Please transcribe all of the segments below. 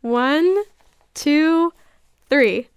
One, two, three.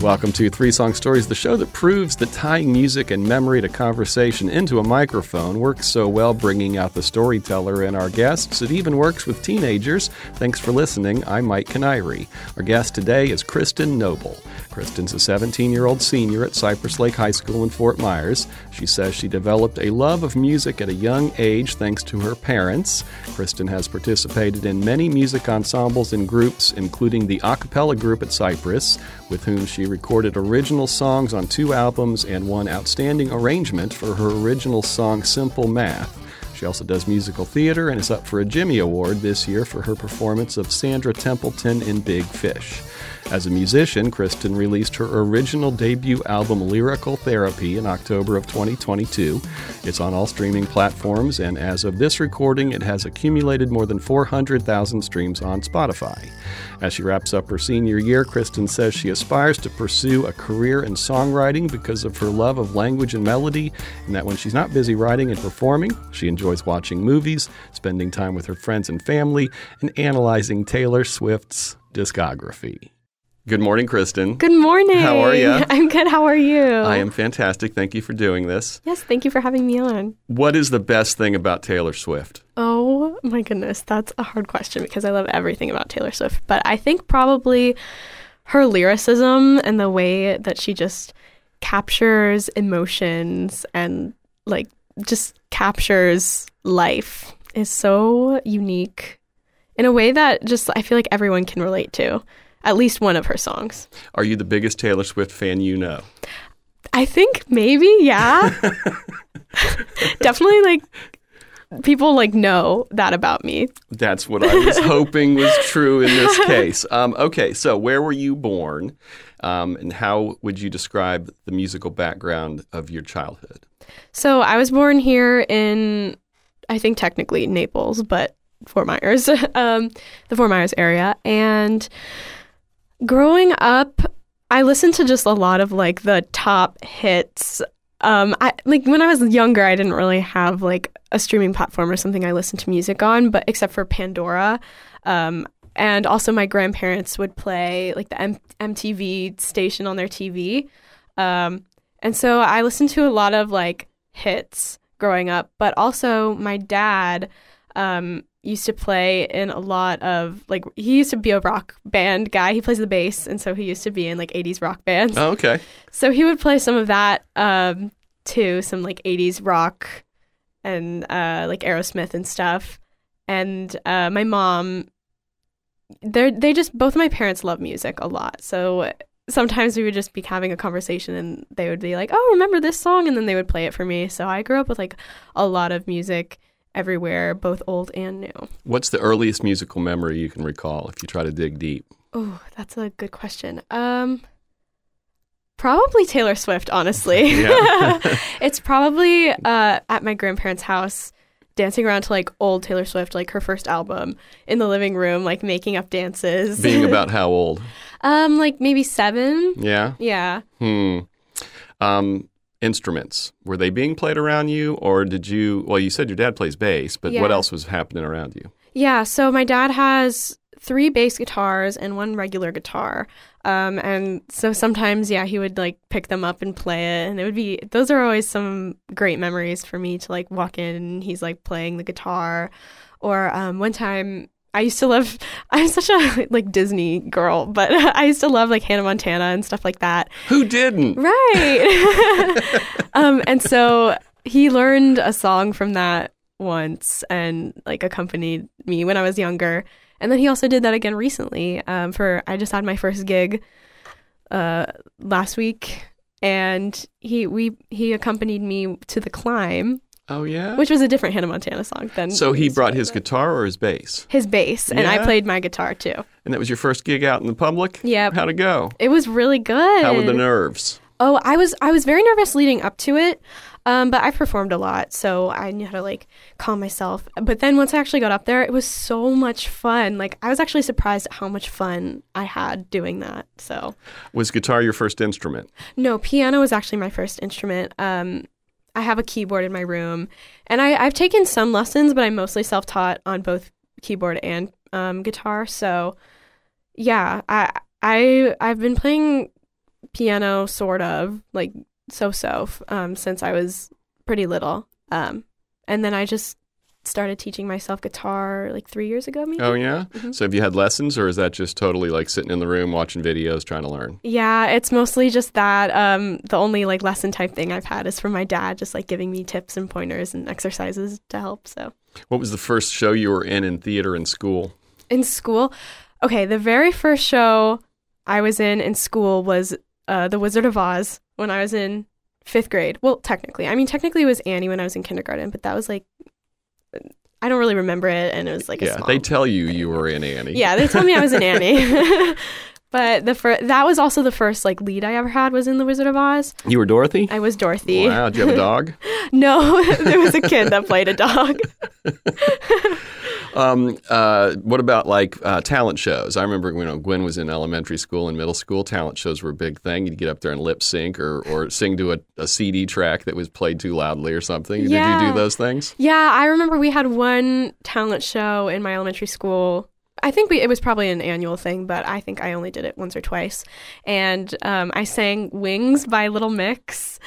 Welcome to Three Song Stories, the show that proves that tying music and memory to conversation into a microphone works so well, bringing out the storyteller in our guests. It even works with teenagers. Thanks for listening. I'm Mike Kiniry. Our guest today is Kristen Noble. Kristen's a 17 year old senior at Cypress Lake High School in Fort Myers. She says she developed a love of music at a young age thanks to her parents. Kristen has participated in many music ensembles and groups, including the a cappella group at Cypress, with whom she recorded original songs on two albums and one outstanding arrangement for her original song Simple Math. She also does musical theater and is up for a Jimmy Award this year for her performance of Sandra Templeton in Big Fish. As a musician, Kristen released her original debut album Lyrical Therapy in October of 2022. It's on all streaming platforms, and as of this recording, it has accumulated more than 400,000 streams on Spotify. As she wraps up her senior year, Kristen says she aspires to pursue a career in songwriting because of her love of language and melody, and that when she's not busy writing and performing, she enjoys watching movies, spending time with her friends and family, and analyzing Taylor Swift's discography. Good morning, Kristen. Good morning. How are you? I'm good. How are you? I am fantastic. Thank you for doing this. Yes, thank you for having me on. What is the best thing about Taylor Swift? Oh my goodness, that's a hard question because I love everything about Taylor Swift. But I think probably her lyricism and the way that she just captures emotions and like just captures life is so unique in a way that just I feel like everyone can relate to. At least one of her songs. Are you the biggest Taylor Swift fan you know? I think maybe, yeah. Definitely like people like know that about me. That's what I was hoping was true in this case. Um, okay, so where were you born, um, and how would you describe the musical background of your childhood? So I was born here in, I think technically Naples, but Fort Myers, um, the Fort Myers area, and growing up, I listened to just a lot of like the top hits. Um, I like when I was younger, I didn't really have like a streaming platform or something I listened to music on, but except for Pandora. Um, and also my grandparents would play like the M- MTV station on their TV. Um, and so I listened to a lot of like hits growing up, but also my dad um, used to play in a lot of like he used to be a rock band guy. He plays the bass, and so he used to be in like '80s rock bands. Oh, okay. So he would play some of that um, too, some like '80s rock and uh, like Aerosmith and stuff. And uh, my mom, they they just both of my parents love music a lot. So sometimes we would just be having a conversation and they would be like, "Oh, remember this song?" and then they would play it for me. So I grew up with like a lot of music everywhere, both old and new. What's the earliest musical memory you can recall if you try to dig deep? Oh, that's a good question. Um probably Taylor Swift, honestly. It's probably uh at my grandparents' house dancing around to like old Taylor Swift, like her first album in the living room, like making up dances. Being about how old? um like maybe 7. Yeah. Yeah. Hmm. Um, instruments were they being played around you, or did you? Well, you said your dad plays bass, but what else was happening around you? Yeah, so my dad has three bass guitars and one regular guitar. Um, and so sometimes, yeah, he would like pick them up and play it. And it would be, those are always some great memories for me to like walk in and he's like playing the guitar. Or um, one time, I used to love, I'm such a like Disney girl, but I used to love like Hannah Montana and stuff like that. Who didn't? Right. um, and so he learned a song from that once and like accompanied me when I was younger. And then he also did that again recently. Um, for I just had my first gig uh, last week, and he we he accompanied me to the climb, Oh yeah. which was a different Hannah Montana song than so he brought his guitar or his bass, his bass, and I played my guitar too. and that was your first gig out in the public. Yep. How'd it go? It was really good. How were the nerves? Oh, I was I was very nervous leading up to it, um, but I performed a lot, so I knew how to like calm myself. But then once I actually got up there, it was so much fun. Like I was actually surprised at how much fun I had doing that. So Was guitar your first instrument? no, piano was actually my first instrument. Um, I have a keyboard in my room, and I, I've taken some lessons, but I'm mostly self taught on both keyboard and um, guitar. So yeah, I I I've been playing piano sort of like so so um, since I was pretty little, um, and then I just started teaching myself guitar like three years ago. Maybe. Oh yeah. Mhm. So have you had lessons, or is that just totally like sitting in the room watching videos trying to learn? Yeah, it's mostly just that. Um, the only like lesson type thing I've had is from my dad, just like giving me tips and pointers and exercises to help. So What was the first show you were in in theater in school? in school, okay, the very first show I was in in school was uh, The Wizard of Oz when I was in fifth grade. Well, technically, I mean, technically it was Annie when I was in kindergarten, but that was like I don't really remember it, and it was like a yeah, small. they tell you you were in Annie. Yeah, they told me I was in Annie. but the fir- that was also the first like lead I ever had was in The Wizard of Oz. You were Dorothy. I was Dorothy. Wow. Did you have a dog? No, there was a kid that played a dog. Um, uh, what about like uh, talent shows? I remember when you know, Gwen was in elementary school and middle school. Talent shows were a big thing. You'd get up there and lip sync or, or sing to a, a CD track that was played too loudly or something. Did you do those things? Yeah, I remember we had one talent show in my elementary school. I think we, it was probably an annual thing, but I think I only did it once or twice. And um, I sang Wings by Little Mix.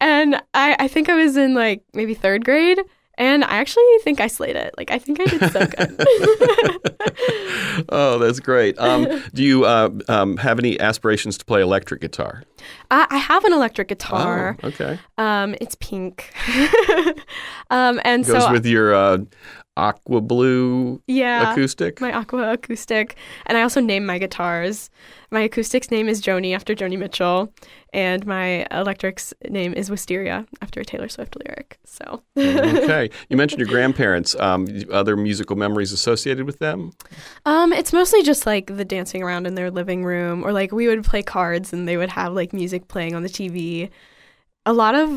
And I, I think I was in like maybe third grade. And I actually think I slayed it. Like, I think I did so good. oh, that's great. Um, do you uh, um, have any aspirations to play electric guitar? I, I have an electric guitar. Oh, okay. Um, it's pink. um, and Goes so, with your uh, aqua blue yeah. acoustic. my aqua acoustic and i also name my guitars my acoustic's name is joni after joni mitchell and my electric's name is wisteria after a taylor swift lyric so okay. You mentioned your grandparents. Um, other musical memories associated with them? um it's mostly just like the dancing around in their living room or like we would play cards and they would have like music playing on the tv a lot of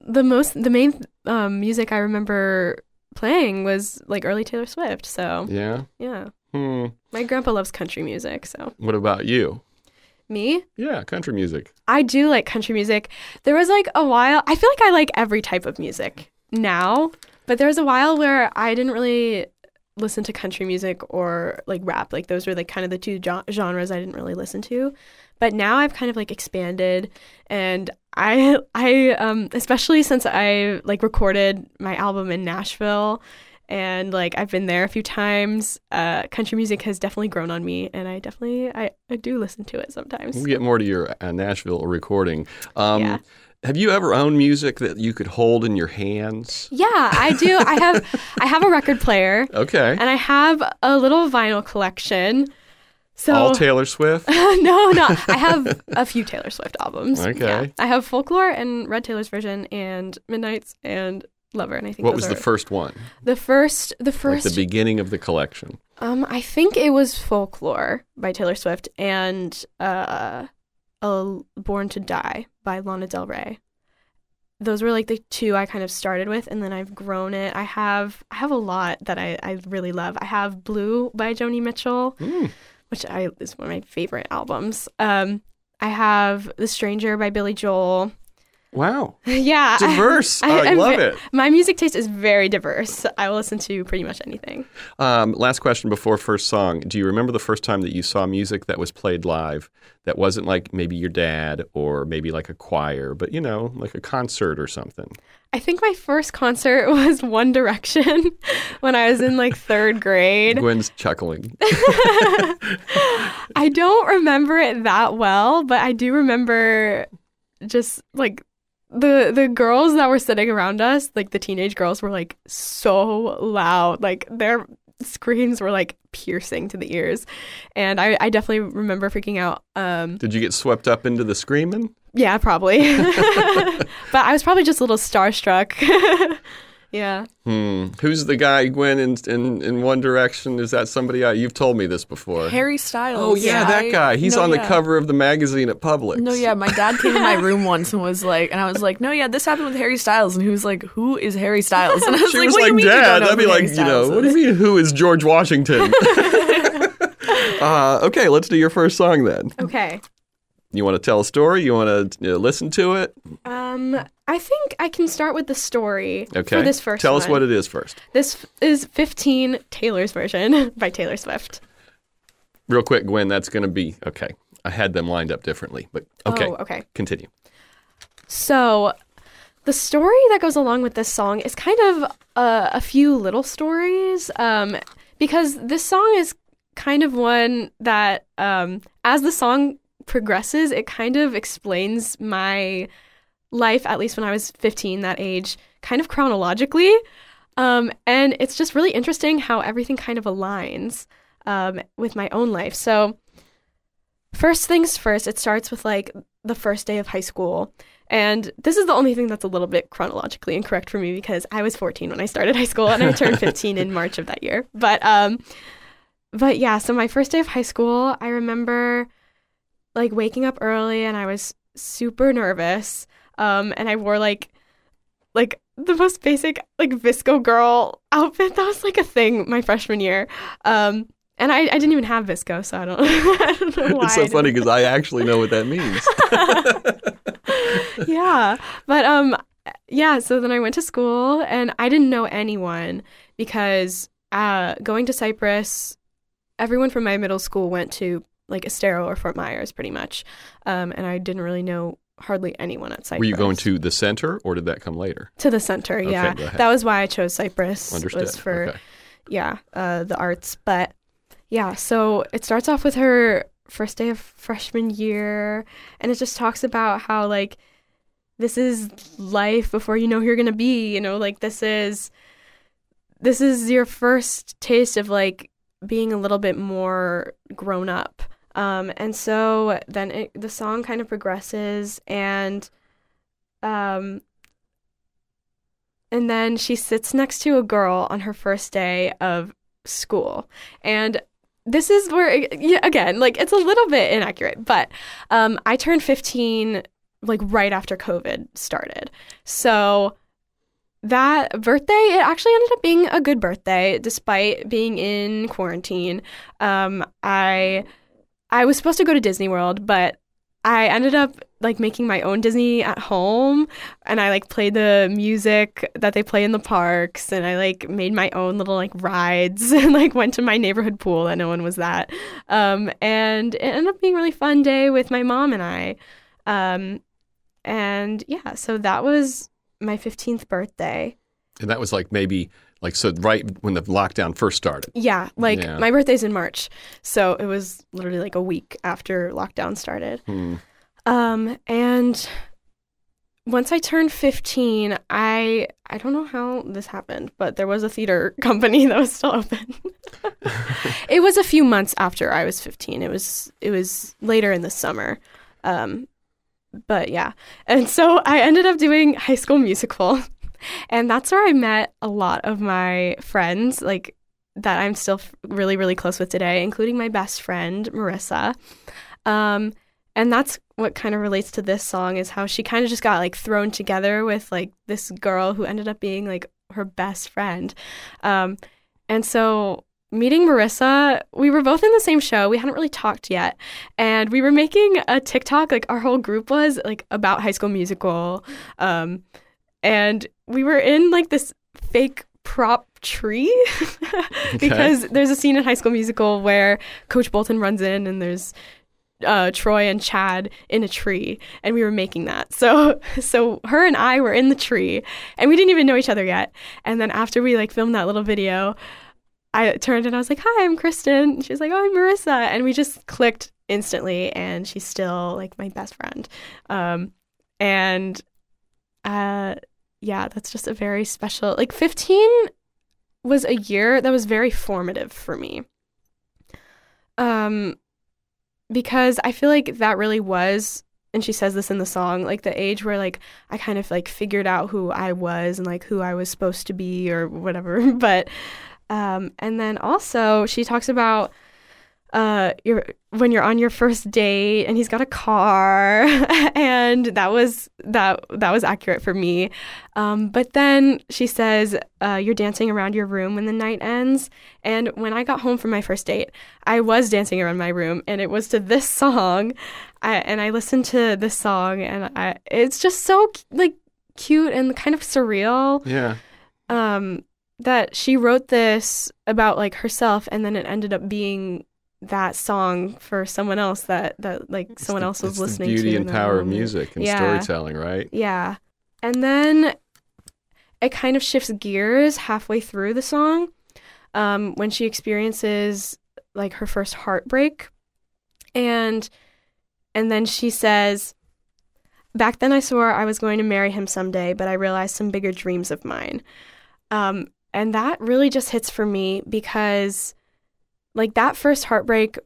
the most the main um, music i remember playing was like early taylor swift so Yeah. yeah Hmm. my grandpa loves country music so What about you? me Yeah, country music. I do like country music. There was like a while, I feel like I like every type of music now, but there was a while where I didn't really listen to country music or like rap. Like those were like kind of the two gen- genres I didn't really listen to. But now I've kind of like expanded and I I um especially since I like recorded my album in Nashville and like I've been there a few times, uh country music has definitely grown on me and I definitely I, I do listen to it sometimes. We'll get more to your uh, Nashville recording. Um, Yeah. Have you ever owned music that you could hold in your hands? Yeah, I do. I have I have a record player Okay. and I have a little vinyl collection. So All Taylor Swift? no, no, I have a few Taylor Swift albums. Okay. Yeah. I have Folklore and Red Taylor's version and Midnights and Lover and I think What was the first one? the first the Like first the beginning of the collection. um I think it was Folklore by Taylor Swift and uh a Born to Die by Lana Del Rey. Those were like the two I kind of started with and then I've grown it. I have I have a lot that I, I really love. I have Blue by Joni Mitchell, Mm. Which I is one of my favorite albums. Um I have The Stranger by Billy Joel. Wow. yeah. Diverse. I, I'm love it. My music taste is very diverse. I will listen to pretty much anything. Um, last question before first song. Do you remember the first time that you saw music that was played live that wasn't like maybe your dad or maybe like a choir, but you know, like a concert or something? I think my first concert was One Direction when I was in like third grade. Gwen's chuckling. I don't remember it that well, but I do remember just like the the girls that were sitting around us, like the teenage girls were like so loud. Like their screams were like piercing to the ears. And I, I definitely remember freaking out. Um Did you get swept up into the screaming? yeah, probably. but I was probably just a little starstruck. Yeah. Hmm. Who's the guy, Gwen, in, in, in One Direction? Is that somebody I, you've told me this before? Harry Styles. oh, yeah, that I- guy. He's no, on the yeah. cover of the magazine at Publix. No, yeah, my dad came in my room once and was like, and I was like, no, yeah, this happened with Harry Styles, and he was like, who is Harry Styles? And I was She like, was what like, do you mean Dad. don't know I'd be who like, Harry you know, Styles what do you mean, who is George Washington? uh, okay, let's do your first song then. Okay. You want to tell a story? You want to you know, listen to it? Um, I think I can start with the story Okay. for this first Tell us one. what it is first. This is 15 Taylor's version by Taylor Swift. Real quick, Gwen, that's going to be okay. I had them lined up differently, but okay. Oh, okay. Continue. So, the story that goes along with this song is kind of a, a few little stories, um, because this song is kind of one that, um, as the song progresses, it kind of explains my life, at least when I was 15, that age, kind of chronologically. Um, and it's just really interesting how everything kind of aligns um, with my own life. So, first things first, it starts with like the first day of high school. And this is the only thing that's a little bit chronologically incorrect for me because I was 14 when I started high school and I turned 15 in March of that year. But um but yeah, so my first day of high school, I remember like waking up early and I was super nervous. Um and I wore like like the most basic like VSCO girl outfit that was like a thing my freshman year. Um and I, I didn't even have VSCO, so I don't, I don't know why. It's so funny because I actually know what that means. yeah. But um yeah, so then I went to school and I didn't know anyone because uh going to Cypress, everyone from my middle school went to like Estero or Fort Myers pretty much. Um and I didn't really know hardly anyone at Cypress. Were you going to the center or did that come later? to the center, Okay, yeah. That was why I chose Cypress. Understood. Was for okay. yeah, uh, the arts. But yeah, so it starts off with her first day of freshman year, and it just talks about how like this is life before you know who you're gonna be. You know, like this is this is your first taste of like being a little bit more grown up. Um, and so then it, the song kind of progresses and um and then she sits next to a girl on her first day of school. And this is where, again, like it's a little bit inaccurate, but um, I turned 15 like right after COVID started. So that birthday, it actually ended up being a good birthday despite being in quarantine. Um, I I was supposed to go to Disney World, but I ended up like making my own Disney at home and I like played the music that they play in the parks and I like made my own little like rides and like went to my neighborhood pool that no one was at. Um, and it ended up being a really fun day with my mom and I. Um, and yeah, so that was my 15th birthday. And that was like maybe like so right when the lockdown first started. Yeah, like Yeah. my birthday's in March. So it was literally like a week after lockdown started. Hmm. Um, and once I turned 15, I I don't know how this happened, but there was a theater company that was still open. it was a few months after I was 15. It was it was later in the summer. Um, but yeah. And so I ended up doing High School Musical. And that's where I met a lot of my friends like that I'm still really really close with today, including my best friend Marissa. Um, and that's what kind of relates to this song is how she kind of just got like thrown together with like this girl who ended up being like her best friend. Um, and so meeting Marissa, we were both in the same show. We hadn't really talked yet. And we were making a TikTok, like our whole group was like about high school musical. Um, and we were in like this fake prop tree. Because there's a scene in high school musical where coach bolton runs in and there's uh, troy and chad in a tree and we were making that. So so her and i were in the tree and we didn't even know each other yet. And then after we like filmed that little video i turned and i was like hi i'm kristen. She was like oh i'm marissa. And we just clicked instantly and she's still like my best friend. Um, and uh, yeah, that's just a very special. Like 15 was a year that was very formative for me. Um because I feel like that really was and she says this in the song, like the age where like I kind of like figured out who I was and like who I was supposed to be or whatever. But um, and then also she talks about uh you're when you're on your first date and he's got a car and that was that that was accurate for me. Um, but then she says uh, you're dancing around your room when the night ends. And when i got home from my first date i was dancing around my room and it was to this song. I, and i listened to this song and I, it's just so like cute and kind of surreal. Yeah. um that she wrote this about like herself and then it ended up being that song for someone else that that like someone It's else was it's listening the beauty to and power of music and Yeah. storytelling, right? Yeah. And then it kind of shifts gears halfway through the song um, when she experiences like her first heartbreak. And and then she says, Back then I swore I was going to marry him someday, but I realized some bigger dreams of mine. Um, and that really just hits for me because like that first heartbreak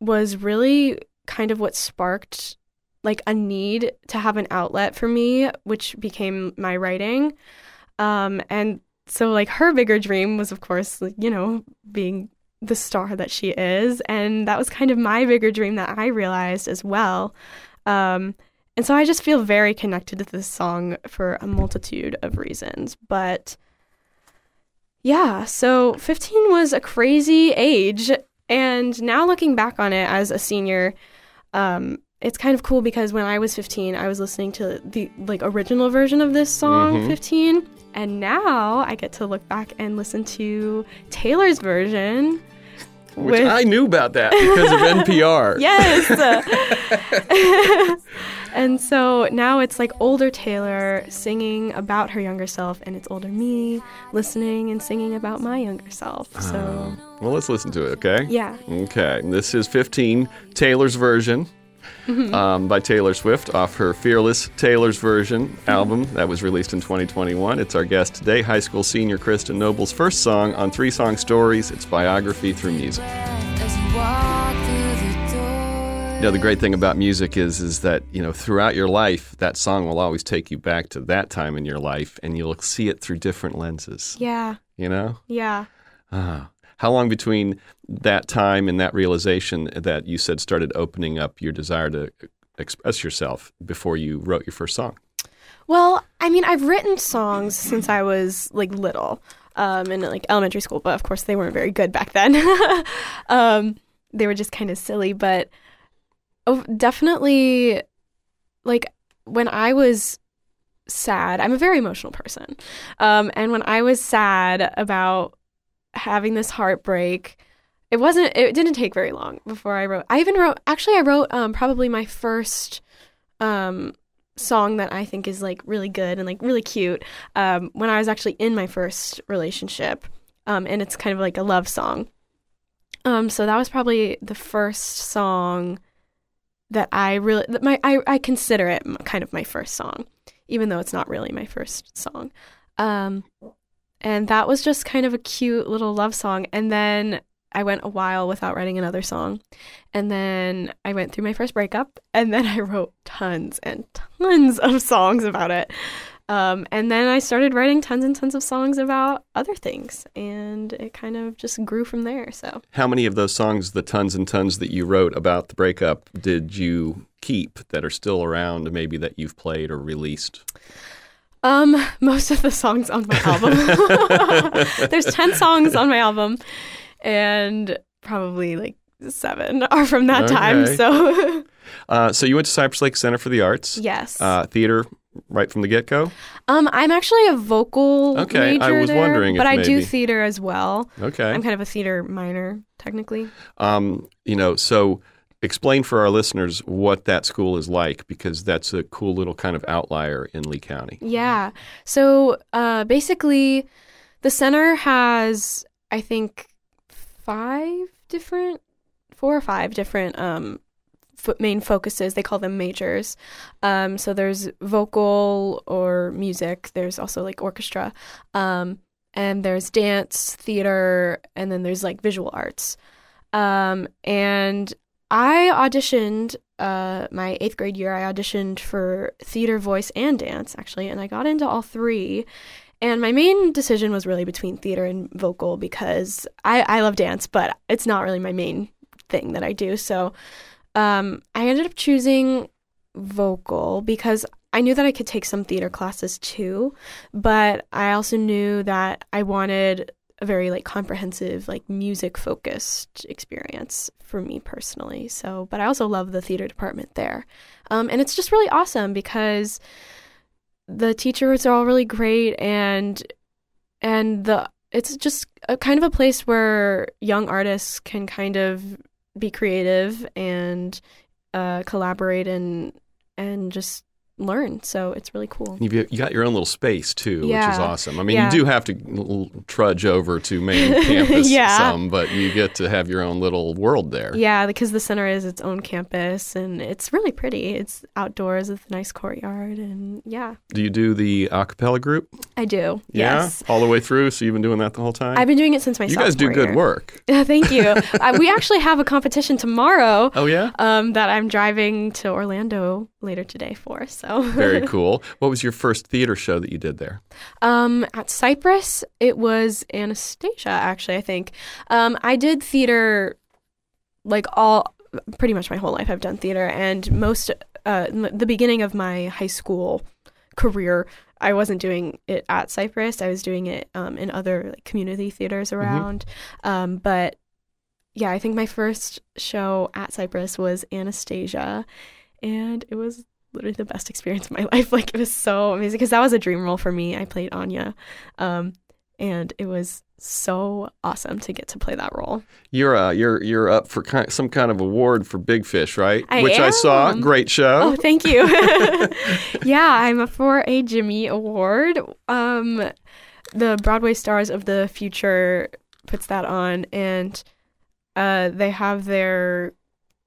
was really kind of what sparked like a need to have an outlet for me, which became my writing. Um, and so like her bigger dream was of course, like, you know, being the star that she is. And that was kind of my bigger dream that I realized as well. Um, and so I just feel very connected to this song for a multitude of reasons. But yeah, so 15 was a crazy age. And now looking back on it as a senior, um, it's kind of cool because when I was 15, I was listening to the like original version of this song, Mhm. 15, and now I get to look back and listen to Taylor's version. Which with- I knew about that because of NPR. Yes. and so now it's like older Taylor singing about her younger self, and it's older me listening and singing about my younger self. So, um, Well, let's listen to it, okay? yeah. Okay, this is 15, Taylor's version mm-hmm. um, by Taylor Swift off her Fearless Taylor's Version mm-hmm. album that was released in 2021. It's our guest today, high school senior Kristen Noble's first song on Three Song Stories. It's biography through music. You know, the great thing about music is is that, you know, throughout your life, that song will always take you back to that time in your life and you'll see it through different lenses, Yeah. you know? Yeah. Ah. How long between that time and that realization that you said started opening up your desire to express yourself before you wrote your first song? Well, I mean, I've written songs since I was like little, um, in like elementary school, but of course they weren't very good back then. um, they were just kind of silly, but oh, definitely, like when I was sad, I'm a very emotional person, um, and when I was sad about having this heartbreak. It wasn't. It didn't take very long before I wrote. I even wrote. Actually, I wrote um, probably my first um, song that I think is like really good and like really cute um, when I was actually in my first relationship. Um, and it's kind of like a love song. Um, so that was probably the first song that I really that my I, I consider it kind of my first song, even though it's not really my first song. Um, and that was just kind of a cute little love song. And then I went a while without writing another song. And then I went through my first breakup, and then I wrote tons and tons of songs about it. Um, and then I started writing tons and tons of songs about other things, and it kind of just grew from there. So, How many of those songs, the tons and tons that you wrote about the breakup, did you keep that are still around, maybe that you've played or released? um, most of the songs on my album, there's 10 songs on my album, and probably like seven are from that time. So, Uh, so you went to Cypress Lake Center for the Arts, yes. uh, theater, right from the get go. Um, I'm actually a vocal Okay, I major was there, wondering but I do theater as well. Okay. I'm kind of a theater minor, technically. Um, you know, so explain for our listeners what that school is like because that's a cool little kind of outlier in Lee County. Yeah. So uh, basically, the center has, I think, five different, four or five different um, main focuses. They call them majors. Um, so there's vocal or music. There's also like orchestra. Um, and there's dance, theater, and then there's like visual arts. Um, and I auditioned uh, my eighth grade year, I auditioned for theater, voice, and dance, actually, and I got into all three. And my main decision was really between theater and vocal because I, I love dance, but it's not really my main thing that I do. So um, I ended up choosing vocal because I knew that I could take some theater classes too, but I also knew that I wanted a very like comprehensive like music focused experience for me personally. So but i also love the theater department there. Um, and it's just really awesome because the teachers are all really great and and the it's just a kind of a place where young artists can kind of be creative and uh, collaborate and and just learn so it's really cool You've, you got your own little space too, which is awesome. I mean, Yeah. you do have to l- trudge over to main campus Yeah. some, but you get to have your own little world there. Yeah, because the center is its own campus and it's really pretty. It's outdoors with a nice courtyard and yeah, Do you do the a cappella group? I do. Yeah, Yes. all the way through. So you've been doing that the whole time. I've been doing it since my you guys do good year. work. Thank you. uh, we actually have a competition tomorrow Oh yeah, um, that I'm driving to Orlando later today for. So very cool. What was your first theater show that you did there? Um, at Cypress, it was Anastasia, actually, I think. Um, I did theater like all pretty much my whole life. I've done theater, and most uh, the beginning of my high school career, I wasn't doing it at Cypress. I was doing it um, in other like, community theaters around. Um, but yeah, I think my first show at Cypress was Anastasia, and it was literally the best experience of my life. Like it was so amazing because that was a dream role for me. I played Anya, um, and it was so awesome to get to play that role. You're uh, you're you're up for ki- some kind of award for Big Fish, right? I Which I saw. Great show. Oh, thank you. yeah, I'm up for a Jimmy Award. Um, the Broadway Stars of the Future puts that on, and uh, they have their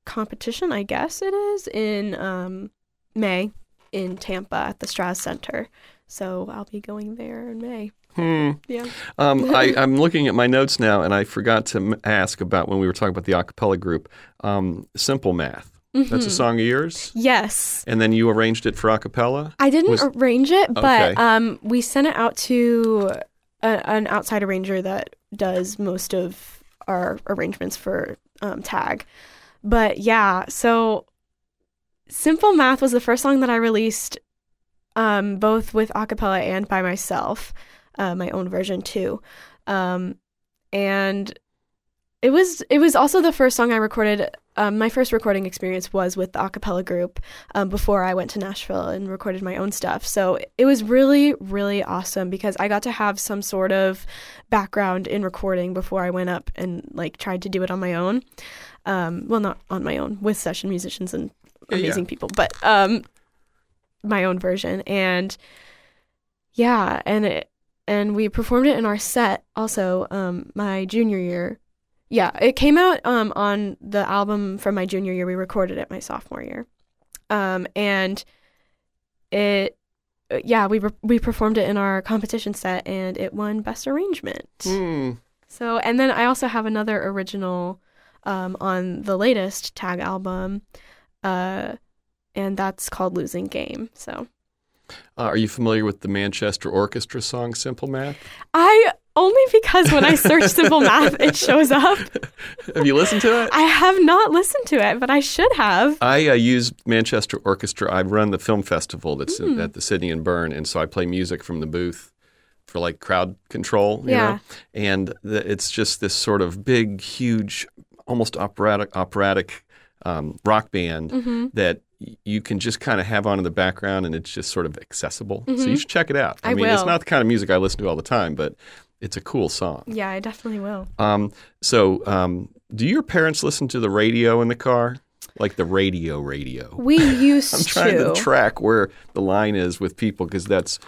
competition, I guess it is, in um, May in Tampa at the Straz Center. So I'll be going there in May. Hmm. Yeah. Um, I, I'm looking at my notes now, and I forgot to m- ask about when we were talking about the a cappella group. Um, Simple Math. That's Mm-hmm. a song of yours, Yes. and then you arranged it for a cappella. I didn't Was- arrange it, but Okay. um, we sent it out to a, an outside arranger that does most of our arrangements for um, Tag. But yeah, so Simple Math was the first song that I released, um, both with a cappella and by myself, uh, my own version too. Um, and it was it was also the first song I recorded. Um, my first recording experience was with the a cappella group um, before I went to Nashville and recorded my own stuff. So it was really, really awesome because I got to have some sort of background in recording before I went up and like tried to do it on my own. Um, well, not on my own with session musicians and Yeah, yeah. amazing people, but um, my own version. And yeah, and it, and we performed it in our set also um, my junior year. Yeah, it came out um, on the album from my junior year. We recorded it my sophomore year, um, and it yeah we re- we performed it in our competition set and it won best arrangement. Hmm. So and then I also have another original um, on the latest Tag album, uh, and that's called Losing Game. So Uh, are you familiar with the Manchester Orchestra song "Simple Math"? I only because when I search Simple Math it shows up. Have you listened to it? I have not listened to it, but I should have. I uh, use Manchester Orchestra. I run the film festival that's Hmm. at the Sidney and Berne, and so I play music from the booth for like crowd control. You Yeah. know? and the, it's just this sort of big, huge, almost operatic, operatic um, rock band Mm-hmm. that you can just kind of have on in the background, and it's just sort of accessible. So you should check it out. Mm-hmm. I mean, it's not the kind of music I listen to all the time, but it's a cool song. Yeah, I definitely will. Um, so, um, do your parents listen to the radio in the car? Like the radio, radio? We used to I'm trying to to. track where the line is with people because that's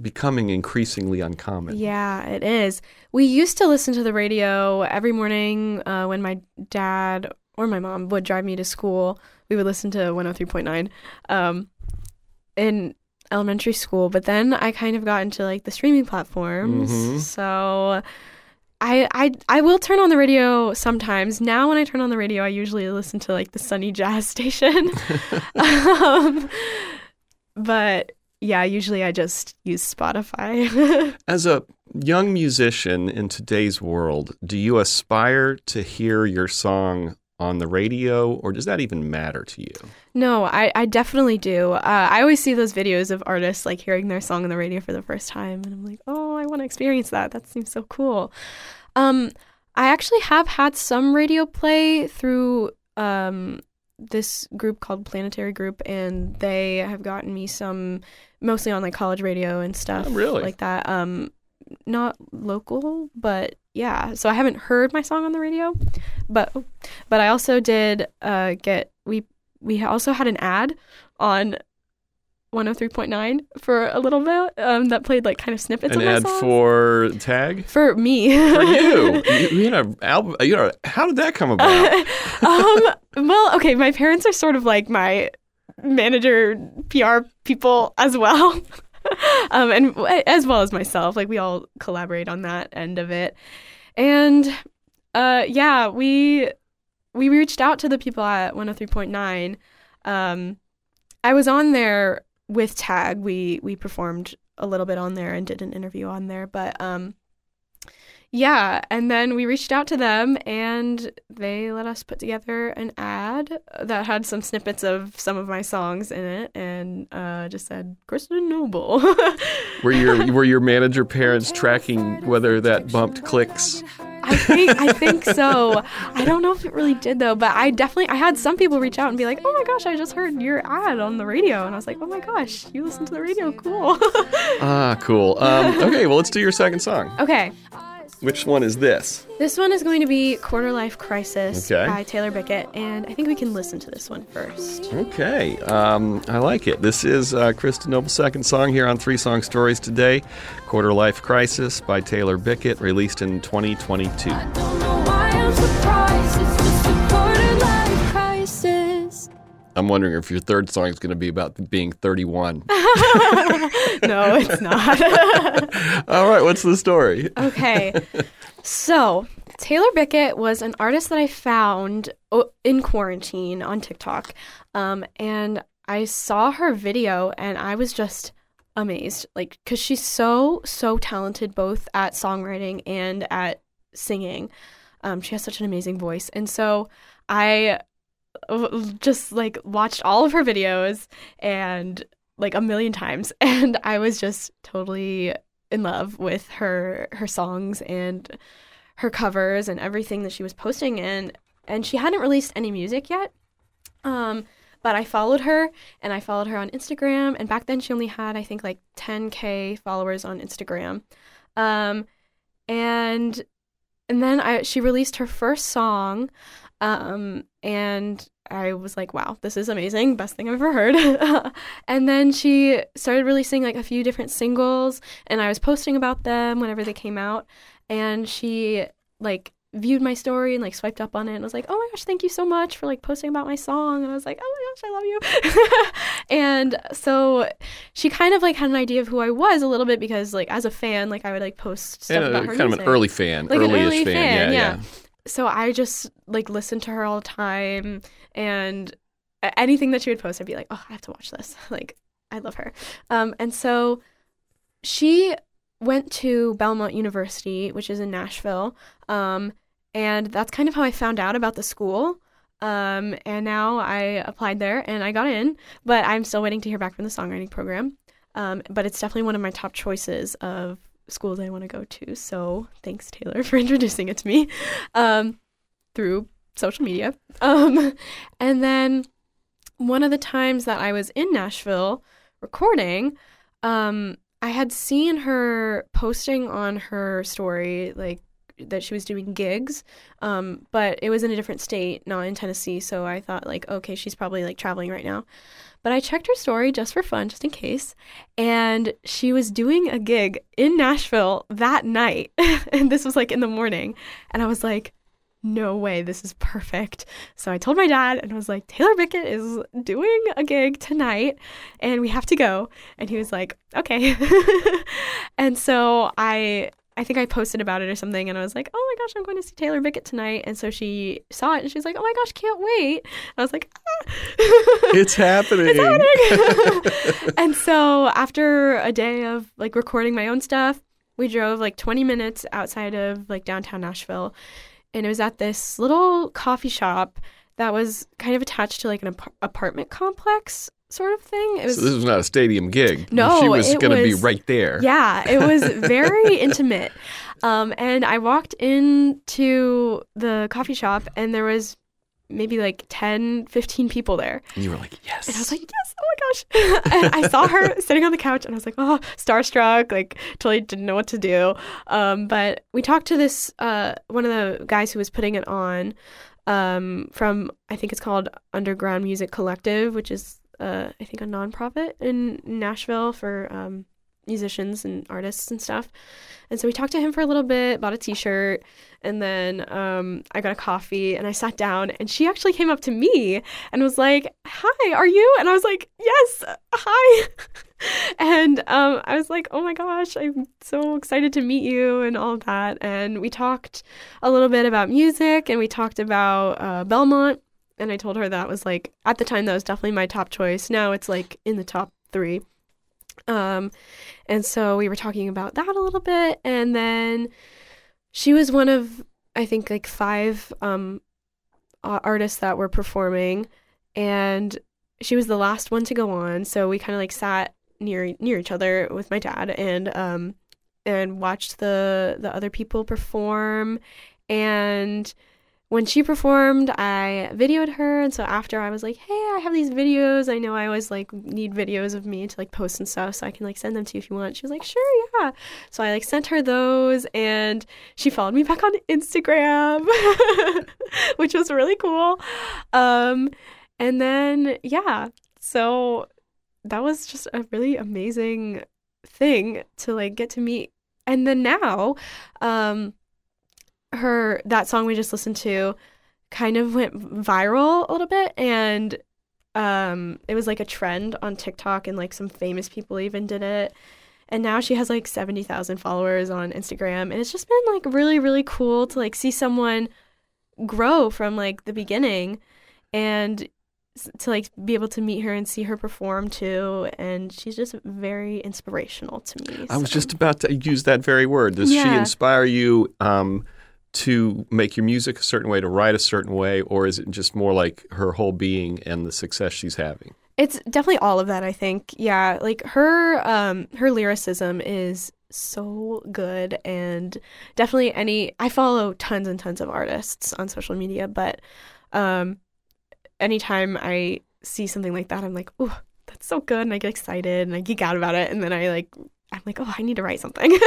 becoming increasingly uncommon. Yeah, it is. We used to listen to the radio every morning uh, when my dad or my mom would drive me to school. We would listen to 103.9 um, in elementary school, but then I kind of got into like the streaming platforms. Mhm. So I, I I will turn on the radio sometimes. Now when I turn on the radio, I usually listen to like the Sunny Jazz station. um, but yeah, usually I just use Spotify. As a young musician in today's world, do you aspire to hear your song on the radio, or does that even matter to you? no, I, I definitely do. Uh, I always see those videos of artists like hearing their song on the radio for the first time, and I'm like, oh, I want to experience that. That seems so cool. Um, I actually have had some radio play through um, this group called Planetary Group, and they have gotten me some mostly on like college radio and stuff Oh, really? like that. Um, not local, but yeah. So I haven't heard my song on the radio, but but I also did uh, get we we also had an ad on 103.9 for a little bit um, that played like kind of snippets An of my ad songs. for Tag? for me For you. you, you had an album. You know, how did that come about? um, well, okay, my parents are sort of like my manager, PR people as well, um, and as well as myself. Like we all collaborate on that end of it, and uh, yeah, we we reached out to the people at 103.9. Um, I was on there with Tag. We we performed a little bit on there and did an interview on there, but um, yeah, and then we reached out to them and they let us put together an ad that had some snippets of some of my songs in it and uh, just said Kristen Noble. were your were your manager parents tracking whether that bumped clicks? I think I think so. I don't know if it really did though, but I definitely I had some people reach out and be like, "Oh my gosh, I just heard your ad on the radio," and I was like, "Oh my gosh, you listen to the radio? Cool." Ah, cool. Um, okay, well, let's do your second song. okay, Which one is this? this one is going to be "Quarter Life Crisis" Okay. by Taylor Bickett, and I think we can listen to this one first. Okay, um, I like it. This is uh, Kristen Noble's second song here on Three Song Stories today. Quarter Life Crisis by Taylor Bickett, released in 2022. I'm wondering if your third song is going to be about being 31. no, it's not. All right, what's the story? okay. So, Taylor Bickett was an artist that I found in quarantine on TikTok. Um, and I saw her video and I was just amazed. Like, because she's so, so talented both at songwriting and at singing. Um, she has such an amazing voice. And so I just like watched all of her videos and like a million times. And I was just totally in love with her her songs and her covers and everything that she was posting and and she hadn't released any music yet um but I followed her and I followed her on Instagram. And back then she only had I think like 10k followers on Instagram. Um and and then I she released her first song um and I was like, wow, this is amazing. Best thing I've ever heard. and then she started releasing like a few different singles, and I was posting about them whenever they came out. And she like viewed my story and like swiped up on it and was like, oh my gosh, thank you so much for like posting about my song. And I was like, oh my gosh, I love you. and so she kind of like had an idea of who I was a little bit because like as a fan, like I would like post stuff uh, about her kind of an early fan, like an early-ish fan. fan, yeah, yeah. So I just like listened to her all the time and anything that she would post I'd be like, "Oh, I have to watch this." Like I love her. Um and so she went to Belmont University, which is in Nashville. Um and that's kind of how I found out about the school. Um and now I applied there and I got in, but I'm still waiting to hear back from the songwriting program. Um but it's definitely one of my top choices of schools I want to go to. So thanks, Taylor, for introducing it to me um, through social media. Um, and then one of the times that I was in Nashville recording, um, I had seen her posting on her story like that she was doing gigs, um, but it was in a different state, not in Tennessee. So I thought like, okay, she's probably like traveling right now. But I checked her story just for fun, just in case, and she was doing a gig in Nashville that night. and this was like in the morning. And I was like, no way, this is perfect. So I told my dad and I was like, Taylor Bickett is doing a gig tonight and we have to go. And he was like, okay. and so I I think I posted about it or something, and I was like, "Oh my gosh, I'm going to see Taylor Bickett tonight." And so she saw it, and she's like, "Oh my gosh, can't wait!" And I was like, ah. It's happening. and so after a day of like recording my own stuff, we drove like 20 minutes outside of like downtown Nashville, and it was at this little coffee shop that was kind of attached to like an ap- apartment complex sort of thing. It was So this was not a stadium gig. No, she was going to be right there. Yeah, it was very intimate. Um, and I walked into the coffee shop and there was maybe like 10, 15 people there. And you were like, yes. And I was like, yes, oh my gosh. and I saw her sitting on the couch and I was like, oh, starstruck, like totally didn't know what to do. Um, but we talked to this, uh, one of the guys who was putting it on um, from, I think it's called Underground Music Collective, which is, uh, I think, a nonprofit in Nashville for um, musicians and artists and stuff. And so we talked to him for a little bit, bought a t shirt, and then um, I got a coffee and I sat down. And she actually came up to me and was like, Hi, are you? And I was like, Yes, hi. and um, I was like, Oh my gosh, I'm so excited to meet you and all that. And we talked a little bit about music and we talked about uh, Belmont. And I told her that was like, at the time, that was definitely my top choice. Now it's like in the top three. Um, and so we were talking about that a little bit. And then she was one of, I think, like five um, a- artists that were performing. And she was the last one to go on. So we kind of like sat near near each other with my dad and um and watched the the other people perform and when she performed i videoed her and so after i was like hey i have these videos. I know i always like need videos of me to like post and stuff so i can like send them to you if you want. She was like sure yeah. So i like sent her those and she followed me back on instagram which was really cool. Um and then yeah so that was just a really amazing thing to like get to meet. And then now um her that song we just listened to kind of went viral a little bit and um it was like a trend on TikTok and like some famous people even did it. And now she has like 70,000 followers on Instagram and it's just been like really really cool to like see someone grow from like the beginning and to like be able to meet her and see her perform too. And she's just very inspirational to me I was just about to use that very word. Does she inspire you um, to make your music a certain way, to write a certain way, or is it just more like her whole being and the success she's having? It's definitely all of that, I think. Yeah, like her um her lyricism is so good and definitely any I follow tons and tons of artists on social media, but um anytime I see something like that, I'm like, "Ooh, that's so good." And I get excited and I geek out about it and then I like I'm like, "Oh, I need to write something."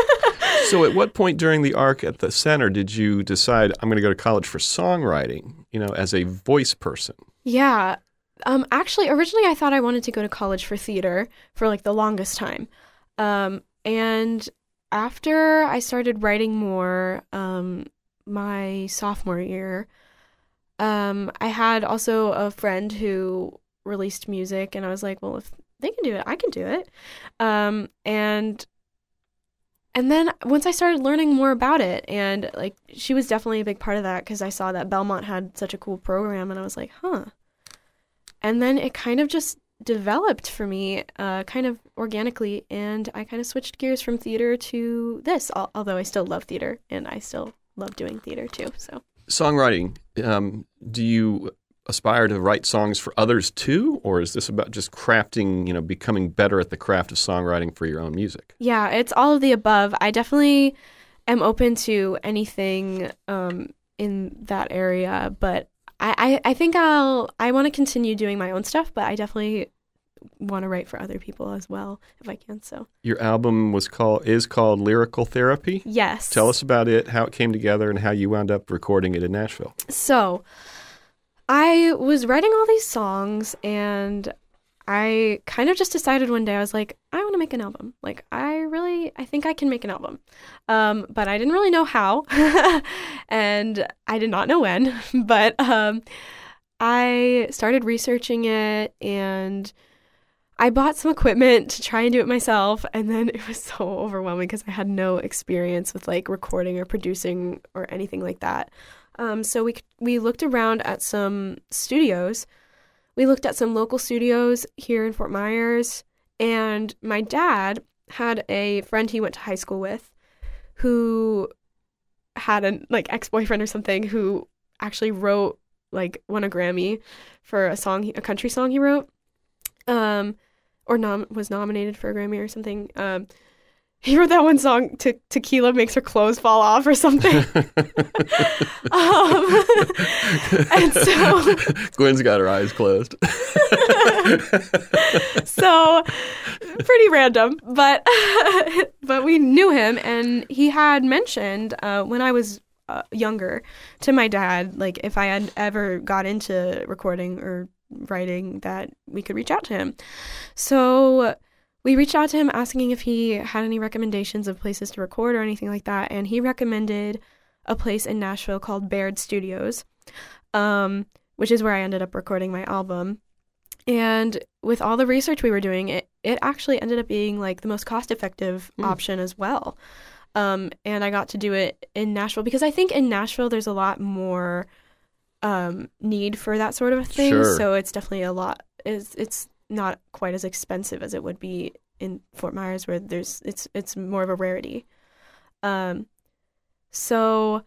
So, at what point during the arc at the center did you decide I'm going to go to college for songwriting? You know, as a voice person. Yeah. Um actually originally I thought I wanted to go to college for theater for like the longest time. Um and after I started writing more um my sophomore year, um I had also a friend who released music and I was like, well if they can do it, I can do it. Um and and then once I started learning more about it, and like she was definitely a big part of that because I saw that Belmont had such a cool program, and I was like, huh. And then it kind of just developed for me, uh, kind of organically, and I kind of switched gears from theater to this. Al- although I still love theater, and I still love doing theater too. So Songwriting, um, do you aspire to write songs for others too, or is this about just crafting, you know, becoming better at the craft of songwriting for your own music? yeah, it's all of the above. I definitely am open to anything um, in that area, but I, I, I think I'll I want to continue doing my own stuff, but I definitely want to write for other people as well if I can. So Your album was called is called Lyrical Therapy. yes, Tell us about it, how it came together, and how you wound up recording it in Nashville. So, I was writing all these songs and I kind of just decided one day I was like, I want to make an album. Like, I really, I think I can make an album. Um, but I didn't really know how, and I did not know when. But um, I started researching it, and I bought some equipment to try and do it myself, and then it was so overwhelming because I had no experience with like recording or producing or anything like that. Um, so we we looked around at some studios. We looked at some local studios here in Fort Myers, and my dad had a friend he went to high school with, who had an like ex boyfriend or something who actually wrote like won a Grammy for a song, a country song he wrote, um, or nom- was nominated for a Grammy or something. Um, he wrote that one song, Te- "Tequila Makes Her Clothes Fall Off" or something. um, and so, Gwen's got her eyes closed. so pretty random, but but we knew him, and he had mentioned uh, when I was uh, younger to my dad, like if I had ever got into recording or writing, that we could reach out to him. So we reached out to him asking if he had any recommendations of places to record or anything like that, and he recommended a place in Nashville called Baird Studios, um, which is where I ended up recording my album. And with all the research we were doing, it, it actually ended up being like the most cost effective Hmm. option as well. Um, and I got to do it in Nashville because I think in Nashville there's a lot more um, need for that sort of thing. Sure. So it's definitely a lot. It's it's not quite as expensive as it would be in Fort Myers, where there's it's it's more of a rarity. Um, so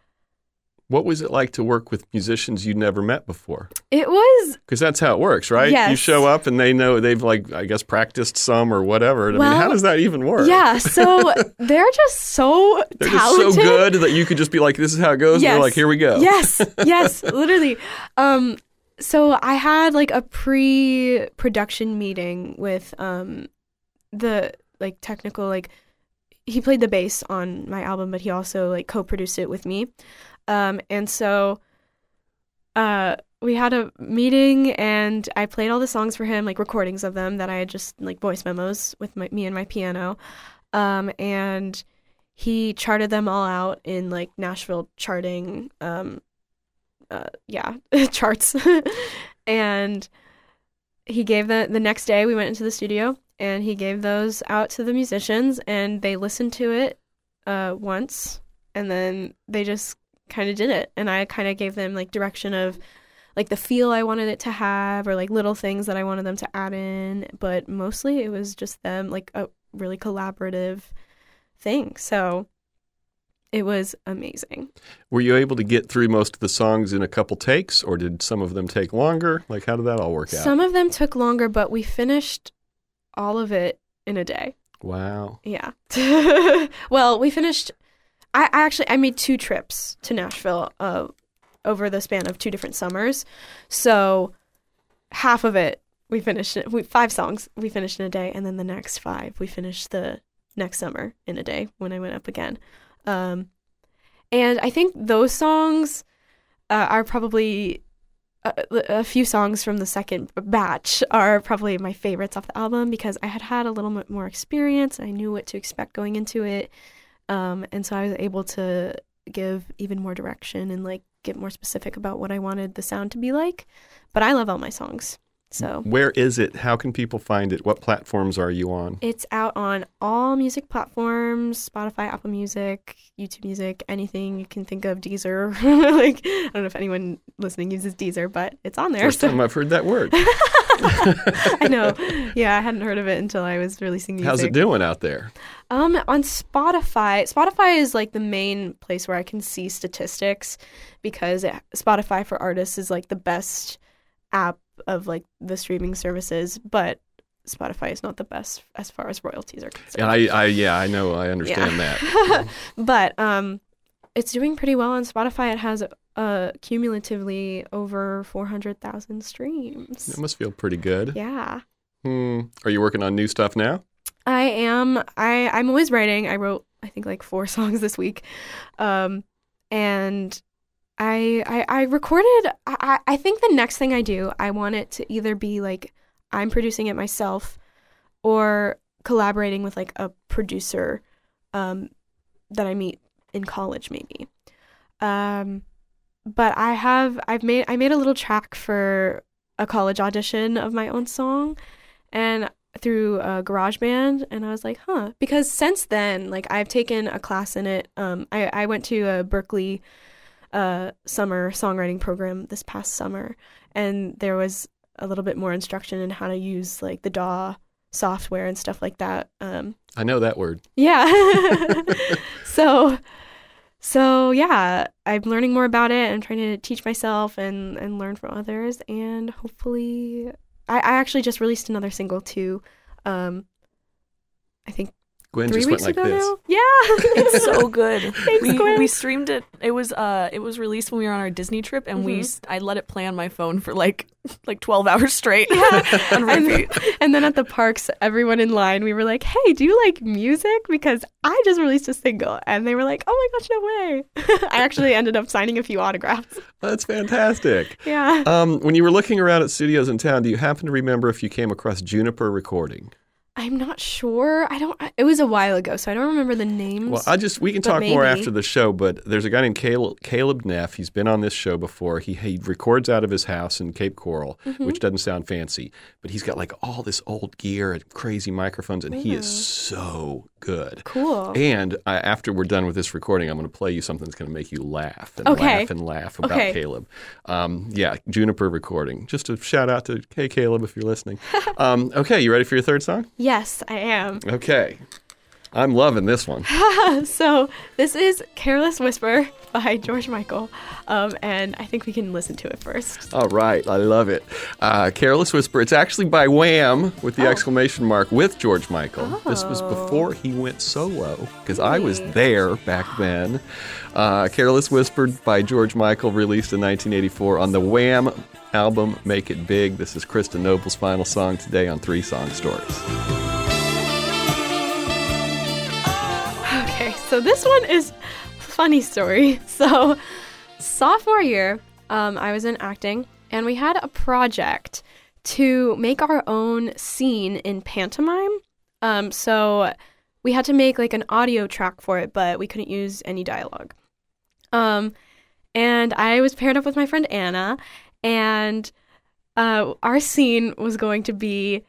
what was it like to work with musicians you'd never met before? it was Because that's how it works, right? You show up and they know they've like I guess practiced some or whatever. I mean, how does that even work? yeah. So they're just so They're just so good that you could just be like, "This is how it goes." And they're like, "Here we go." Yes, yes, literally. Um, so I had like a pre-production meeting with um, the like technical like he played the bass on my album, but he also like co-produced it with me. Um, and so uh, we had a meeting, and I played all the songs for him, like recordings of them that I had just like voice memos with my, me and my piano. Um, and he charted them all out in like Nashville charting um uh yeah charts. And he gave the the next day we went into the studio and he gave those out to the musicians and they listened to it uh once and then they just kind of did it. And I kind of gave them like direction of like the feel I wanted it to have or like little things that I wanted them to add in. But mostly it was just them like a really collaborative thing. So it was amazing Were you able to get through most of the songs in a couple takes, or did some of them take longer? Like, how did that all work out? Some of them took longer, but we finished all of it in a day. wow. Yeah. well, we finished. I, I actually I made two trips to Nashville uh, over the span of two different summers, so half of it we finished. We, five songs we finished in a day, and then the next five we finished the next summer in a day when I went up again. Um, and I think those songs uh, are probably a, a few songs from the second batch are probably my favorites off the album because I had had a little bit more experience. I knew what to expect going into it, um, and so I was able to give even more direction and like get more specific about what I wanted the sound to be like. But I love all my songs, so Where is it? How can people find it? What platforms are you on? it's out on all music platforms: Spotify, Apple Music, YouTube Music, anything you can think of. Deezer, like I don't know if anyone listening uses Deezer, but it's on there. First so- time I've heard that word. I know. Yeah, I hadn't heard of it until I was releasing the music. How's it doing out there? Um, on Spotify, Spotify is like the main place where I can see statistics because it, Spotify for artists is like the best app of like the streaming services, but Spotify is not the best as far as royalties are concerned. And I, I, yeah, I know, I understand that. but um, it's doing pretty well on Spotify. It has uh cumulatively over four hundred thousand streams. That must feel pretty good. Yeah. Hmm. Are you working on new stuff now? I am. I I'm always writing. I wrote I think like four songs this week, um, and I I, I recorded. I I- think the next thing I do, I want it to either be like I'm producing it myself, or collaborating with like a producer, um, that I meet in college maybe. Um, but I have I've made I made a little track for a college audition of my own song, and through uh, GarageBand, and I was like, huh. Because since then, like I've taken a class in it. Um, I I went to a Berklee uh, summer songwriting program this past summer, and there was a little bit more instruction in how to use like the DAW software and stuff like that. Um, I know that word. yeah. so so yeah, I'm learning more about it and trying to teach myself and and learn from others and hopefully I, I actually just released another single too. Um I think Gwen three just weeks went like ago this. now. Yeah. It's so good. Thanks, we, Gwen. we streamed it. It was uh it was released when we were on our Disney trip, and we Mhm. s- I let it play on my phone for like like twelve hours straight on and, repeat. and then at the parks, everyone in line, we were like, "Hey, do you like music? Because I just released a single," and they were like, "Oh my gosh, no way!" I actually ended up signing a few autographs. That's fantastic. Yeah. Um, when you were looking around at studios in town, do you happen to remember if you came across Juniper Recording? I'm not sure. I don't. It was a while ago, so I don't remember the names. Well, I just we can talk more after the show, but there's a guy named Caleb, Caleb Neff. He's been on this show before. He he records out of his house in Cape Coral, Mm-hmm. which doesn't sound fancy, but he's got like all this old gear and crazy microphones, and he is so good. cool. And I, after we're done with this recording, I'm going to play you something that's going to make you laugh and Okay. laugh and laugh about Okay. Caleb. Um, yeah, Juniper Recording. Just a shout out to Hey Caleb if you're listening. um, okay, you ready for your third song? Yes, I am. Okay. I'm loving this one. so this is "Careless Whisper" by George Michael, um, and I think we can listen to it first. All right, I love it. Uh, Careless Whisper. It's actually by Wham with Oh. the exclamation mark with George Michael. This was before he went solo because I was there back then. Uh, Careless Whisper by George Michael, released in 1984 on the Wham album Make It Big. This is Kristen Noble's final song today on Three Song Stories. So this one is funny story. So sophomore year, um, I was in acting, and we had a project to make our own scene in pantomime. Um, so we had to make like an audio track for it, but we couldn't use any dialogue. Um, and I was paired up with my friend Anna, and uh, our scene was going to be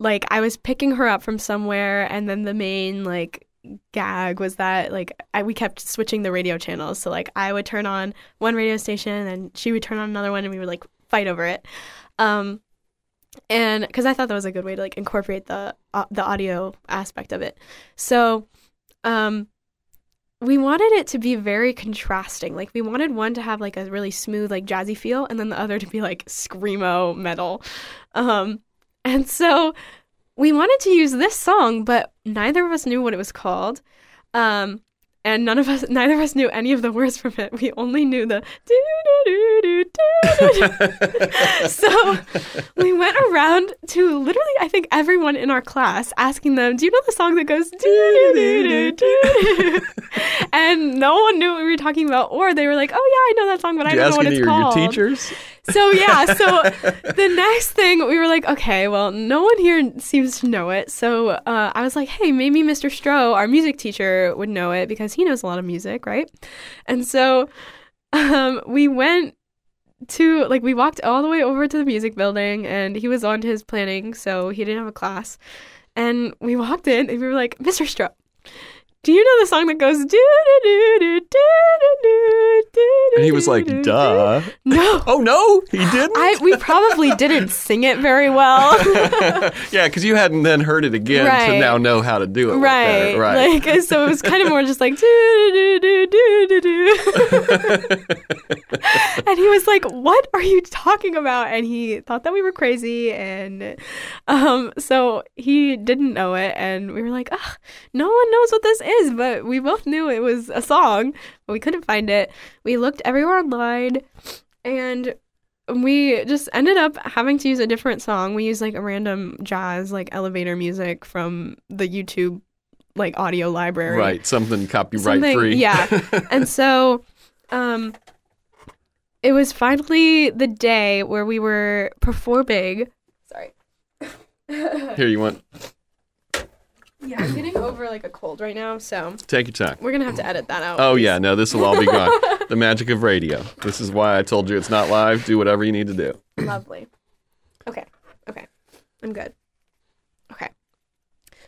like I was picking her up from somewhere, and then the main like gag was that like I, we kept switching the radio channels. So like I would turn on one radio station, and she would turn on another one, and we would like fight over it. Um, and because I thought that was a good way to like incorporate the uh, the audio aspect of it. So, um, we wanted it to be very contrasting. Like we wanted one to have like a really smooth like jazzy feel, and then the other to be like screamo metal. Um, and so we wanted to use this song, but neither of us knew what it was called. Um, and none of us, neither of us knew any of the words from it. We only knew the do do do do do. So we went around to literally, I think everyone in our class, asking them, "Do you know the song that goes do do do do do?" And no one knew what we were talking about, or they were like, "Oh yeah, I know that song, but I Did you don't know what it's of your called." teachers? So yeah, so the next thing we were like, okay, well, no one here seems to know it. So uh, I was like, hey, maybe Mr. Stroh, our music teacher, would know it because he knows a lot of music, right? And so um, we went to like we walked all the way over to the music building, and he was on to his planning, so he didn't have a class. And we walked in, and we were like, Mr. Stroh. Do you know the song that goes do do do do do do do? And he was like, duh. No, Oh, no, he didn't? I we probably didn't sing it very well. yeah, because you hadn't then heard it again to Right. now know how to do it. right. Better. Right. Like so it was kind of more just like do do do do do do. and he was like, "What are you talking about?" And he thought that we were crazy and um so he didn't know it and we were like, "Ugh, no one knows what this is." But we both knew it was a song, but we couldn't find it. We looked everywhere online and we just ended up having to use a different song. We used like a random jazz, like elevator music from the YouTube like audio library. Right, something copyright Something- free. yeah. And so um it was finally the day where we were performing. Sorry. Here, you want Yeah, I'm getting over like a cold right now, so take your time. we're gonna have to edit that out. Oh yeah, no, this will all be gone. the magic of radio. This is why I told you it's not live. Do whatever you need to do. Lovely. Okay. Okay. I'm good. Okay.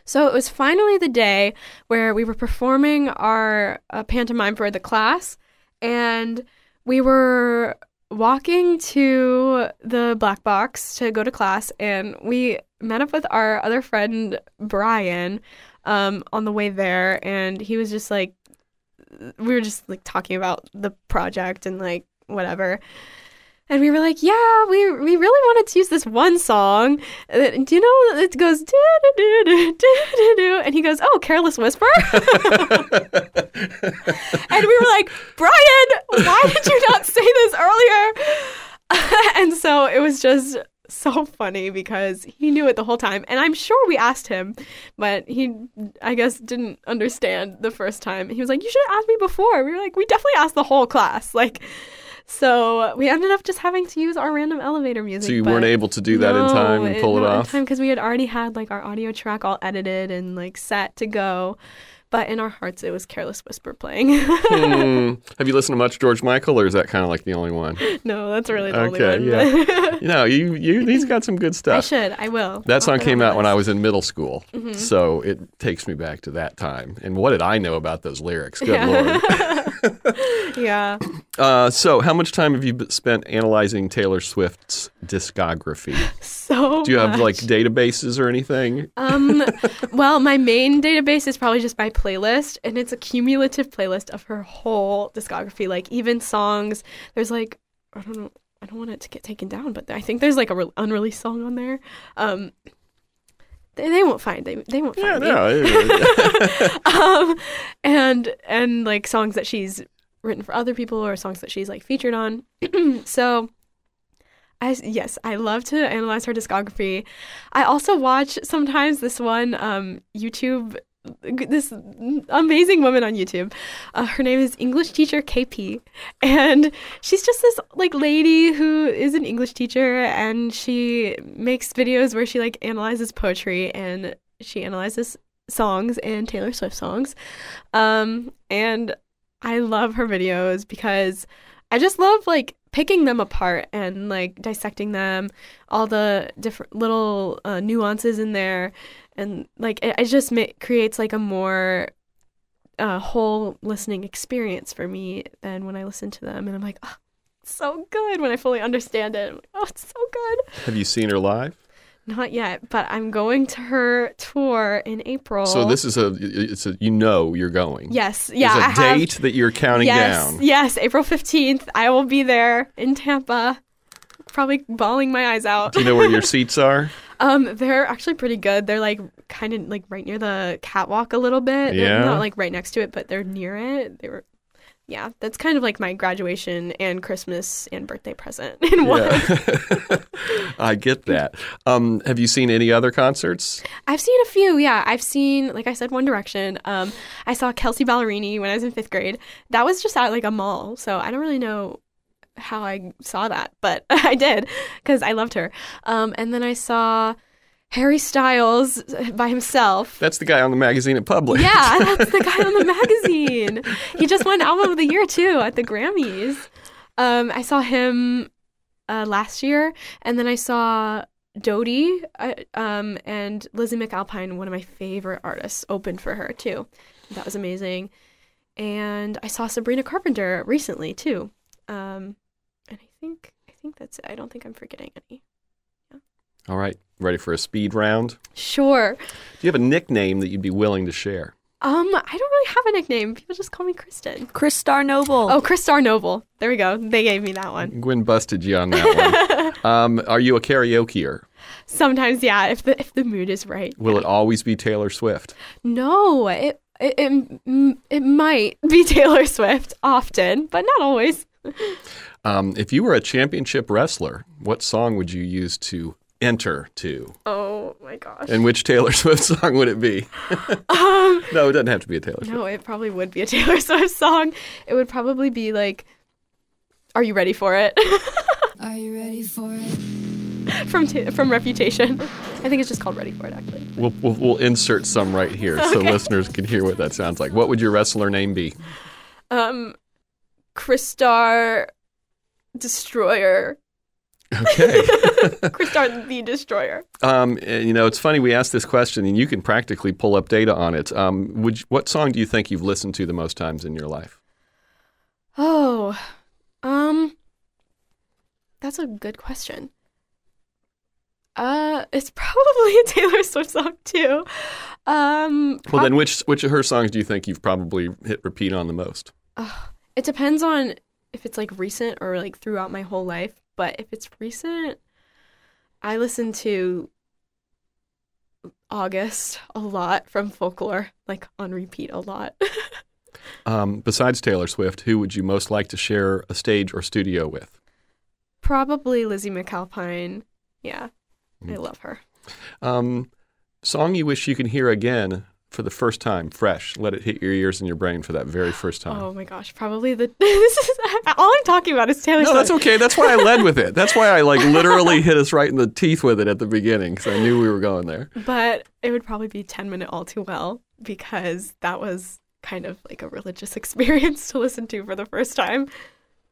So it was finally the day where we were performing our uh, pantomime for the class, and we were walking to the black box to go to class, and we met up with our other friend Brian um, on the way there, and he was just like, we were just like talking about the project and like whatever. And we were like, yeah, we we really wanted to use this one song. Uh, Do you know it goes do do do do do do, and he goes, oh, Careless Whisper. and we were like, Brian, why did you not say this earlier? and so it was just so funny because he knew it the whole time, and I'm sure we asked him, but he, I guess, didn't understand the first time. He was like, "You should have asked me before." We were like, "We definitely asked the whole class." Like, so we ended up just having to use our random elevator music. So you weren't able to do that in time and pull it in off? time because we had already had like our audio track all edited and like set to go. But in our hearts, it was Careless Whisper playing. Hmm. Have you listened to much George Michael, or is that kind of like the only one? no, that's really the Okay, only one. yeah. You know, you, you he's got some good stuff. I should. I will. That I'll song came out when I was in middle school, Mm-hmm. so it takes me back to that time. And what did I know about those lyrics? Good lord. yeah. Uh, so, how much time have you spent analyzing Taylor Swift's discography? So Do you have like databases or anything? Um, well, my main database is probably just my playlist, and it's a cumulative playlist of her whole discography. Like even songs, there's like I don't know, I don't want it to get taken down, but I think there's like a re- unreleased song on there. Um, they, they won't find they they won't Yeah, find me. no. um, and and like songs that she's written for other people or songs that she's like featured on. so, I yes, I love to analyze her discography. I also watch sometimes this one um, YouTube. This amazing woman on YouTube. Uh, her name is English teacher KP, and she's just this like lady who is an English teacher, and she makes videos where she like analyzes poetry and she analyzes songs and Taylor Swift songs. Um, and I love her videos because I just love like picking them apart and like dissecting them, all the different little uh, nuances in there, and like it, it just ma- creates like a more uh, whole listening experience for me than when I listen to them, and I'm like, oh, so good when I fully understand it. Like, oh, it's so good. have you seen her live? Not yet, but I'm going to her tour in April. So this is a it's a you know you're going. Yes, yeah, There's a I have- date that you're counting yes, down. Yes, April 15th. I will be there in Tampa. Probably bawling my eyes out. Do you know where your seats are? Um, they're actually pretty good. They're like kind of like right near the catwalk a little bit. They're Yeah. not like right next to it, but they're near it. They were yeah, that's kind of like my graduation and Christmas and birthday present in one. Yeah. I get that. Um, have you seen any other concerts? I've seen a few, yeah. I've seen, like I said, One Direction. Um, I saw Kelsea Ballerini when I was in fifth grade. That was just at like a mall, so I don't really know how I saw that, but I did because I loved her. Um, and then I saw Harry Styles by himself. That's the guy on the magazine at Public. Yeah, that's the guy on the magazine. He just won Album of the Year too at the Grammys. Um, I saw him uh, last year, and then I saw Dodie uh, um, and Lizzy McAlpine, one of my favorite artists, opened for her too. That was amazing. And I saw Sabrina Carpenter recently too. Um, and I think I think that's it. I don't think I'm forgetting any. All right. Ready for a speed round? Sure. Do you have a nickname that you'd be willing to share? Um, I don't really have a nickname. People just call me Kristen. Chris Star Noble. Oh, Chris Star Noble. There we go. They gave me that one. Gwen busted you on that one. um, are you a karaokeer? Sometimes, yeah, if the if the mood is right. Will it always be Taylor Swift? No, it it it, it might be Taylor Swift often, but not always. Um, if you were a championship wrestler, what song would you use to enter to? Oh my gosh. And which Taylor Swift song would it be? Um, no, it doesn't have to be a Taylor Swift. no, it probably would be a Taylor Swift song. It would probably be like, "Are you ready for it?" Are you ready for it? from Ta from Reputation. I think it's just called "Ready for It." Actually, We'll, we'll, we'll insert some right here so listeners can hear what that sounds like. What would your wrestler name be? um, Chris Star Destroyer. Okay. Chris, Crystar the Destroyer. um, and, you know, it's funny we asked this question, and you can practically pull up data on it. Um, would you, what song do you think you've listened to the most times in your life? Oh, um, that's a good question. Uh, it's probably a Taylor Swift song too. Um, Well, then, which which of her songs do you think you've probably hit repeat on the most? it depends on if it's like recent or like throughout my whole life. But if it's recent, I listen to August a lot from Folklore, like on repeat a lot. Um, besides Taylor Swift, who would you most like to share a stage or studio with? Probably Lizzy McAlpine. Yeah, I Mm. love her. Um, song you wish you could hear again for the first time, fresh. Let it hit your ears and your brain for that very first time. Oh my gosh, probably the this is all I'm talking about is Taylor No, Swift. that's okay. That's why I led with it. That's why I like literally hit us right in the teeth with it at the beginning because I knew we were going there. But it would probably be 10 minute all too well because that was kind of like a religious experience to listen to for the first time.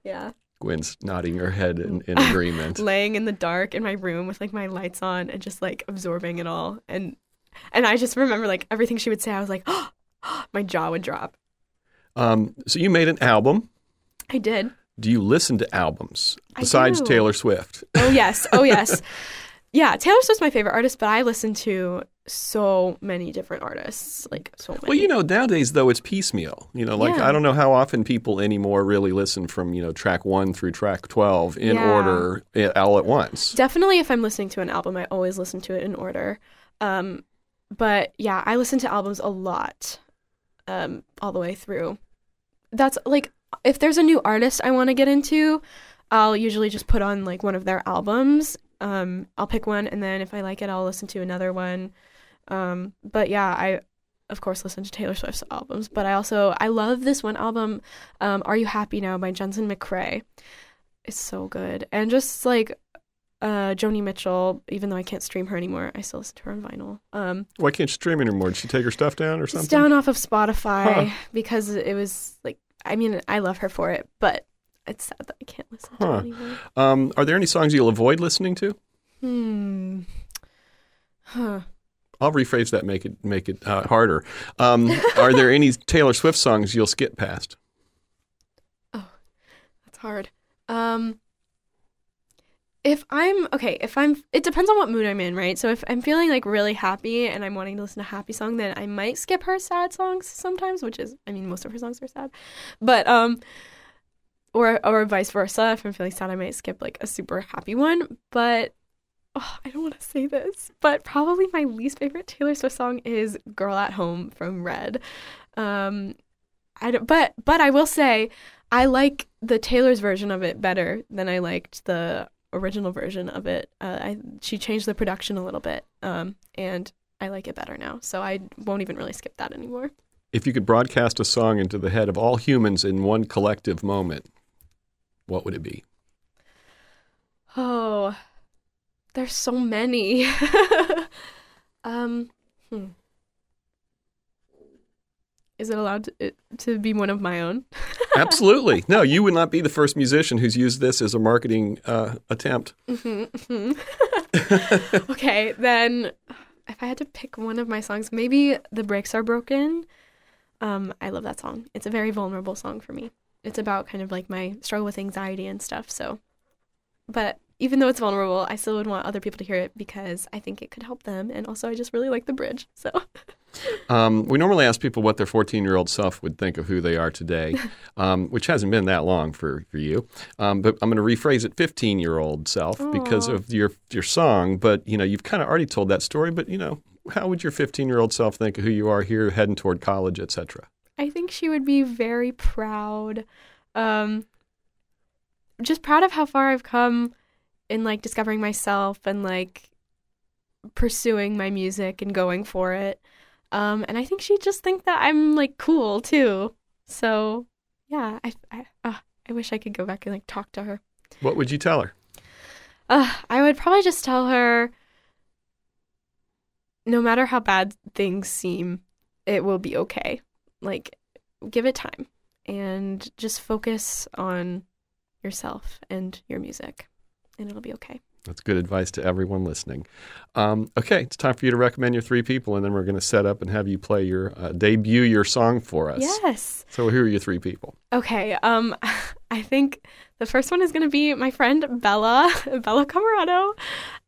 Yeah. Gwen's nodding her head in, in agreement. Laying in the dark in my room with like my lights on and just like absorbing it all. And and I just remember like everything she would say, I was like, oh, my jaw would drop. Um, so you made an album. I did. Do you listen to albums besides. Taylor Swift? Oh yes. Oh yes. yeah, Taylor Swift's my favorite artist, but I listen to so many different artists. Like so many. Well, you know, nowadays though it's piecemeal. You know, like Yeah. I don't know how often people anymore really listen from you know track one through track twelve in Yeah. order eh, all at once. Definitely, if I'm listening to an album, I always listen to it in order. Um, but yeah, I listen to albums a lot, um, all the way through. That's like if there's a new artist I want to get into, I'll usually just put on like one of their albums. Um, I'll pick one, and then if I like it, I'll listen to another one. Um, but yeah, I of course listen to Taylor Swift's albums, but I also I love this one album, um, "Are You Happy Now" by Jensen McRae. It's so good, and just like uh, Joni Mitchell, even though I can't stream her anymore, I still listen to her on vinyl. Um, Why can't you stream anymore? Did she take her stuff down or something? it's down off of Spotify Huh. because it was like, I mean, I love her for it, but it's sad that I can't listen to Huh. it anymore. Um, are there any songs you'll avoid listening to? Hmm. Huh. I'll rephrase that, make it make it uh, harder. Um, are there any Taylor Swift songs you'll skip past? Oh, that's hard. Um if I'm okay, if I'm it depends on what mood I'm in, right? So if I'm feeling like really happy and I'm wanting to listen to happy song, then I might skip her sad songs sometimes, which is I mean most of her songs are sad. But um or or vice versa. If I'm feeling sad, I might skip like a super happy one. But oh, I don't want to say this, but probably my least favorite Taylor Swift song is "Girl at Home" from Red. Um, I don't, but but I will say I like the Taylor's version of it better than I liked the original version of it. Uh, I she changed the production a little bit, um, and I like it better now. So I won't even really skip that anymore. If you could broadcast a song into the head of all humans in one collective moment, what would it be? Oh, there's so many. um, hmm. Is it allowed to, to be one of my own? Absolutely. No, you would not be the first musician who's used this as a marketing uh, attempt. Mhm. okay, then if I had to pick one of my songs, maybe The Breaks Are Broken. Um, I love that song. It's a very vulnerable song for me. It's about kind of like my struggle with anxiety and stuff. So, but even though it's vulnerable, I still would want other people to hear it because I think it could help them. And also, I just really like the bridge. So, Um, we normally ask people what their 14 year old self would think of who they are today, um, which hasn't been that long for, for you. Um, but I'm going to rephrase it 15 year old self because of your, your song. But, you know, you've kind of already told that story. But, you know, how would your 15 year old self think of who you are here heading toward college, et cetera? I think she would be very proud. Um, just proud of how far I've come in like discovering myself and like pursuing my music and going for it. Um, and I think she'd just think that I'm like cool too. So yeah, I I, uh, I wish I could go back and like talk to her. What would you tell her? Uh, I would probably just tell her no matter how bad things seem, it will be okay. Like, give it time and just focus on yourself and your music. and it'll be okay. That's good advice to everyone listening. Um, okay, it's time for you to recommend your three people, and then we're going to set up and have you play your uh, debut your song for us. Yes. So who are your three people? Okay. Um, I think the first one is going to be my friend Bella, Bella Camarado,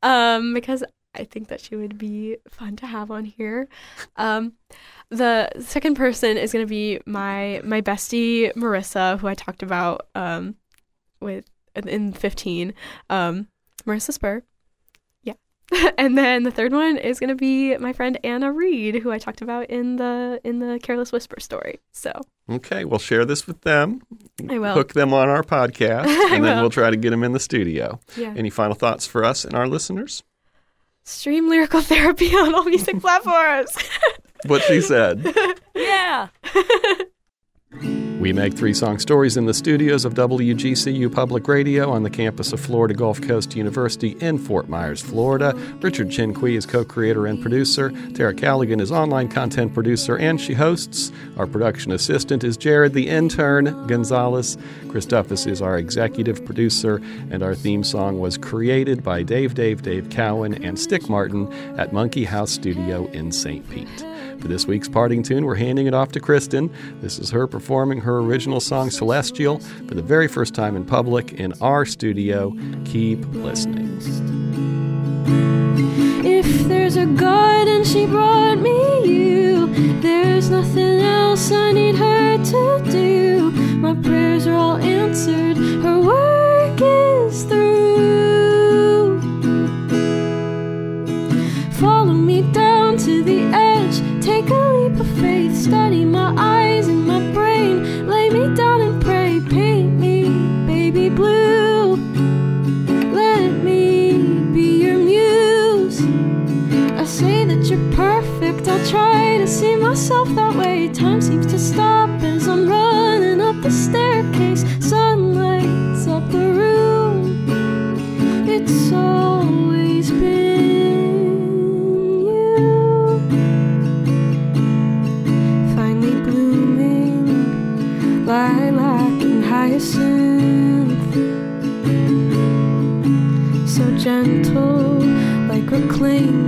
um, because I think that she would be fun to have on here. Um, the second person is going to be my my bestie Marissa, who I talked about um, with in 15. Um, Marissa Spur. Yeah. and then the third one is going to be my friend Anna Reed, who I talked about in the in the Careless Whisper story. So Okay, we'll share this with them. I will. Hook them on our podcast, and then will. we'll try to get them in the studio. Yeah. Any final thoughts for us and our listeners? Stream lyrical therapy on all music platforms. What she said. Yeah. We make three song stories in the studios of WGCU Public Radio on the campus of Florida Gulf Coast University in Fort Myers, Florida. Richard Chinqui is co creator and producer. Tara Callaghan is online content producer and she hosts. Our production assistant is Jared the intern Gonzalez. Christophus is our executive producer, and our theme song was created by Dave Dave Dave Cowan and Stick Martin at Monkey House Studio in St. Pete. For this week's parting tune, we're handing it off to Kristen. This is her performing her original song Celestial for the very first time in public in our studio. Keep listening. If there's a God and she brought me you, there's nothing else I need her to do. My prayers are all answered, her work is through. Follow me down to the edge, take a leap of faith, study my eyes and my brain, lay me down and pray, paint me baby blue. Let me be your muse. I say that you're perfect. I'll try to see myself that way. Time seems to stop as I'm running up the staircase. Sunlight's up the room. It's always hyacinth so gentle, like a reclaiming